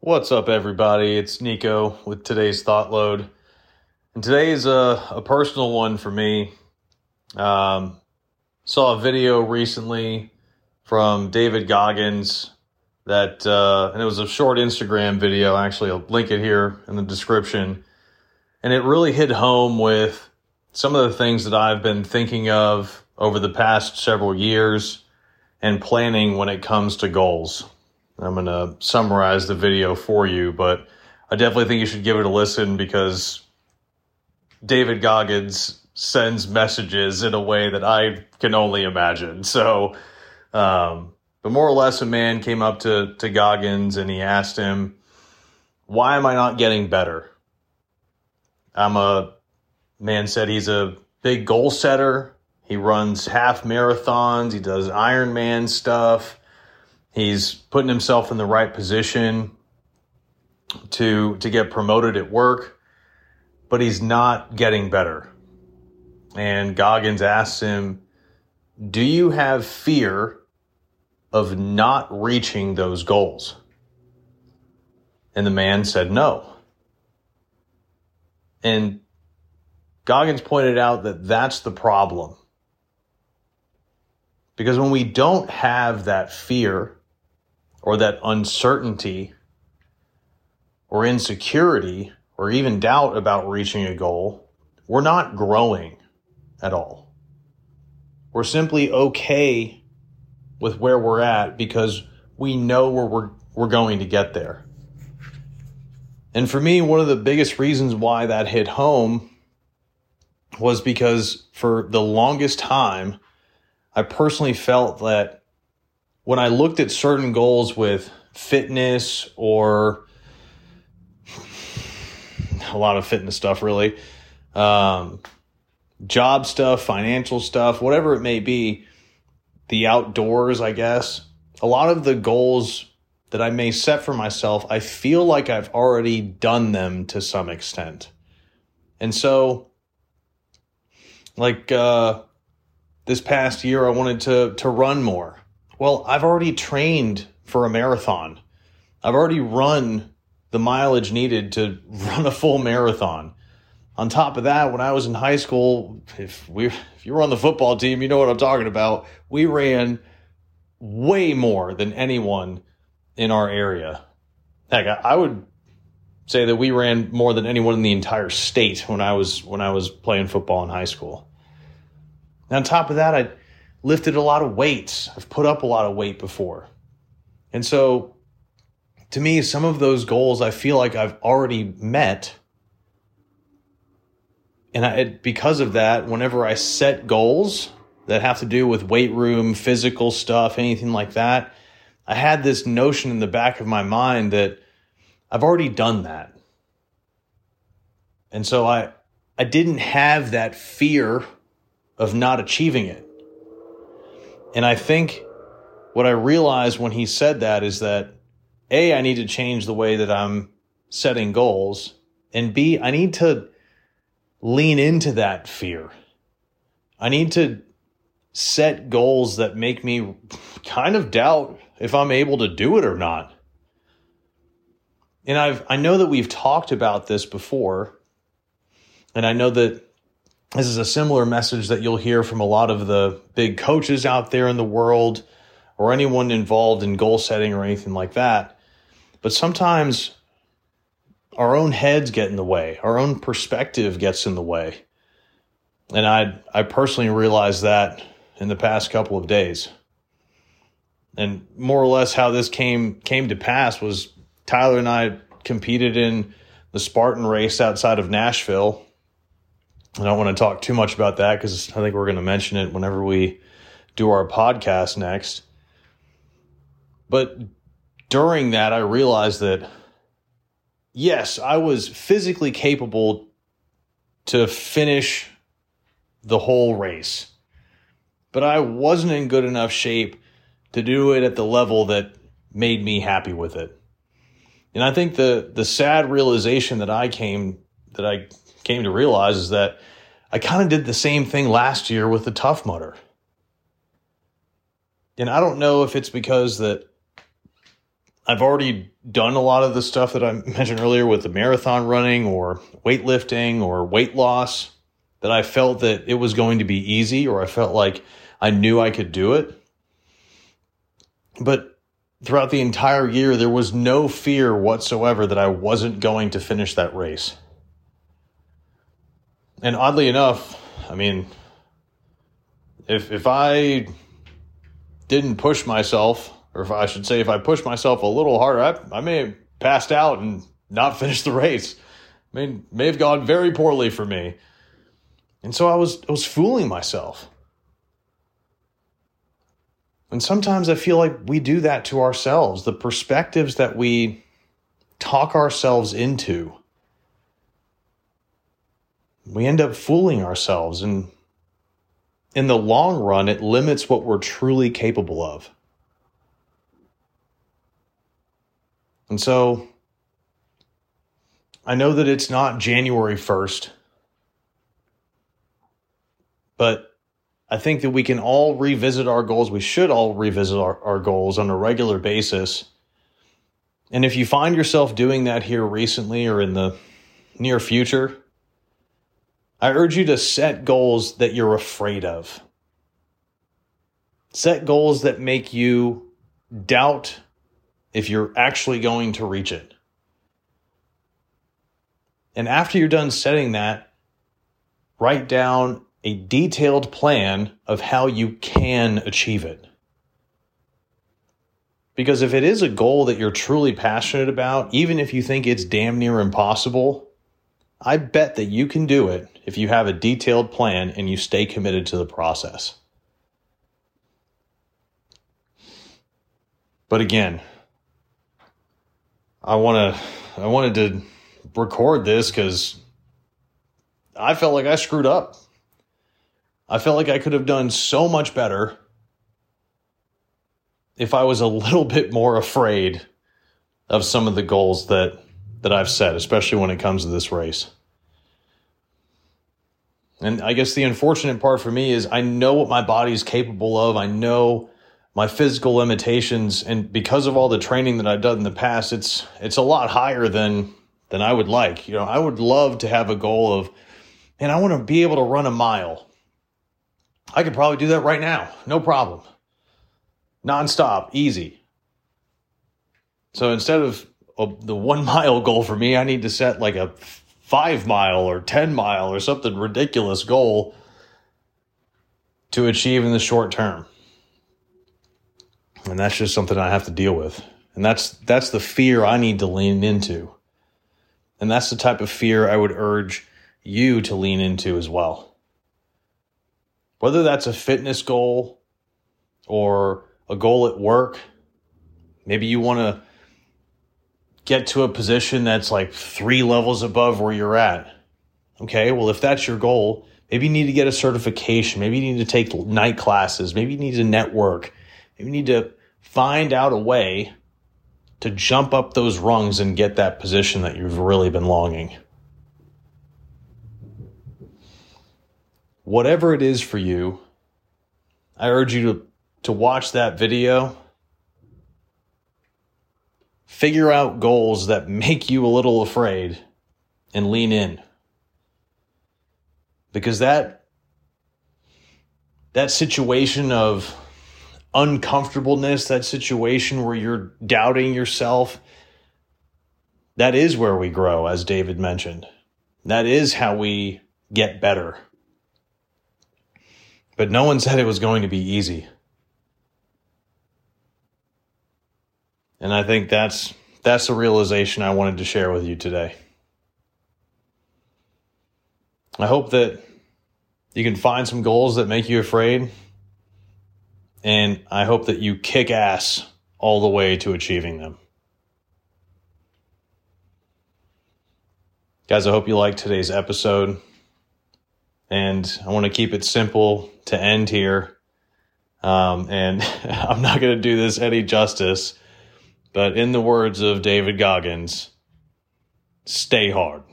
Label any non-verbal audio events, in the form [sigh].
What's up, everybody? It's Nico with today's thought load. And today is a, a personal one for me. Um, saw a video recently from David Goggins that, uh, and it was a short Instagram video. Actually, I'll link it here in the description. And it really hit home with some of the things that I've been thinking of over the past several years and planning when it comes to goals. I'm going to summarize the video for you, but I definitely think you should give it a listen because David Goggins sends messages in a way that I can only imagine. So, um, but more or less, a man came up to, to Goggins and he asked him, Why am I not getting better? I'm a man said he's a big goal setter. He runs half marathons, he does Ironman stuff He's putting himself in the right position to to get promoted at work, but he's not getting better. And Goggins asks him, "Do you have fear of not reaching those goals?" And the man said, "No." And Goggins pointed out that that's the problem. Because when we don't have that fear or that uncertainty or insecurity or even doubt about reaching a goal, we're not growing at all. We're simply okay with where we're at because we know where we're, we're going to get there. And for me, one of the biggest reasons why that hit home was because for the longest time, I personally felt that when I looked at certain goals with fitness or a lot of fitness stuff, really, um, job stuff, financial stuff, whatever it may be, the outdoors, I guess, a lot of the goals that I may set for myself, I feel like I've already done them to some extent. And so, like uh, this past year, I wanted to to run more. Well, I've already trained for a marathon. I've already run the mileage needed to [laughs] run a full marathon. On top of that, when I was in high school, if we if you were on the football team, you know what I'm talking about. We ran way more than anyone in our area. Heck, I, I would say that we ran more than anyone in the entire state when I was when I was playing football in high school. And on top of that, I lifted a lot of weights. I've put up a lot of weight before. And so to me, some of those goals I feel like I've already met. And I, because of that, whenever I set goals that have to do with weight room, physical stuff, anything like that, I had this notion in the back of my mind that I've already done that. And so I, I didn't have that fear of not achieving it. And I think what I realized when he said that is that A, I need to change the way that I'm setting goals. And B, I need to lean into that fear. I need to set goals that make me kind of doubt if I'm able to do it or not. And I've I know that we've talked about this before. And I know that this is a similar message that you'll hear from a lot of the big coaches out there in the world or anyone involved in goal setting or anything like that. But sometimes our own heads get in the way, our own perspective gets in the way. And I I personally realized that in the past couple of days. And more or less how this came came to pass was Tyler and I competed in the Spartan race outside of Nashville I don't want to talk too much about that because I think we're going to mention it whenever we do our podcast next. But during that, I realized that, yes, I was physically capable to finish the whole race, but I wasn't in good enough shape to do it at the level that made me happy with it. And I think the the sad realization that I came that I came to realize is that I kind of did the same thing last year with the Tough Mudder. And I don't know if it's because that I've already done a lot of the stuff that I mentioned earlier with the marathon running or weightlifting or weight loss that I felt that it was going to be easy or I felt like I knew I could do it. But throughout the entire year, there was no fear whatsoever that I wasn't going to finish that race. And oddly enough, I mean, if if I didn't push myself, or if I should say, if I pushed myself a little harder, I, I may have passed out and not [laughs] finished the race. I mean, may have gone very poorly for me. And so I was I was fooling myself. And sometimes I feel like we do that to ourselves. The perspectives that we talk ourselves into, we end up fooling ourselves. And in the long run, it limits what we're truly capable of. And so I know that it's not January 1st, but I think that we can all revisit our goals. We should all revisit our, our goals on a regular basis. And if you find yourself doing that here recently or in the near future, I urge you to set goals that you're afraid of. Set goals that make you doubt if you're actually going to reach it. And after you're done setting that, write down a detailed plan of how you can achieve it. Because if it is a goal that you're truly passionate about, even if you think it's damn near impossible, I bet that you can do it if you have a detailed plan and you stay committed to the process. But again, I want to I wanted to record this cuz I felt like I screwed up. I felt like I could have done so much better if I was a [laughs] little bit more afraid of some of the goals that that I've set, especially when it comes to this race. And I guess the unfortunate part for me is I know what my body is capable of. I know my physical limitations and because of all the training that I've done in the past, it's it's a lot higher than than I would like. You know, I would love to have a goal of and I want to be able to run a mile I could probably do that right now, no problem. Nonstop, easy. So instead of the one [laughs] mile goal for me, I need to set like a five mile or 10 mile or something ridiculous goal to achieve in the short term. And that's just something I have to deal with. And that's that's the fear I need to lean into. And that's the type of fear I would urge you to lean into as well whether that's a fitness goal or a goal at work, maybe you want to get to a position that's like three levels above where you're at. Okay, well, if that's your goal, maybe you need to get a certification. Maybe you need to take night classes. Maybe you need to network. Maybe you need to find out a way to jump up those rungs and get that position that you've really been longing. whatever it is for you, I urge you to, to watch that video. Figure out goals that make you a little afraid and lean in. Because that that situation of uncomfortableness, that situation where you're doubting yourself, that is where we grow, as David mentioned. That is how we get better. But no one said it was going to be easy. And I think that's that's the realization I wanted to share with you today. I hope that you can find some goals that make you afraid. And I hope that you kick ass all the way to achieving them. Guys, I hope you liked today's episode. And I want to keep it simple to end here. Um, and [laughs] I'm not going to do this any justice, but in the words of David Goggins, stay hard.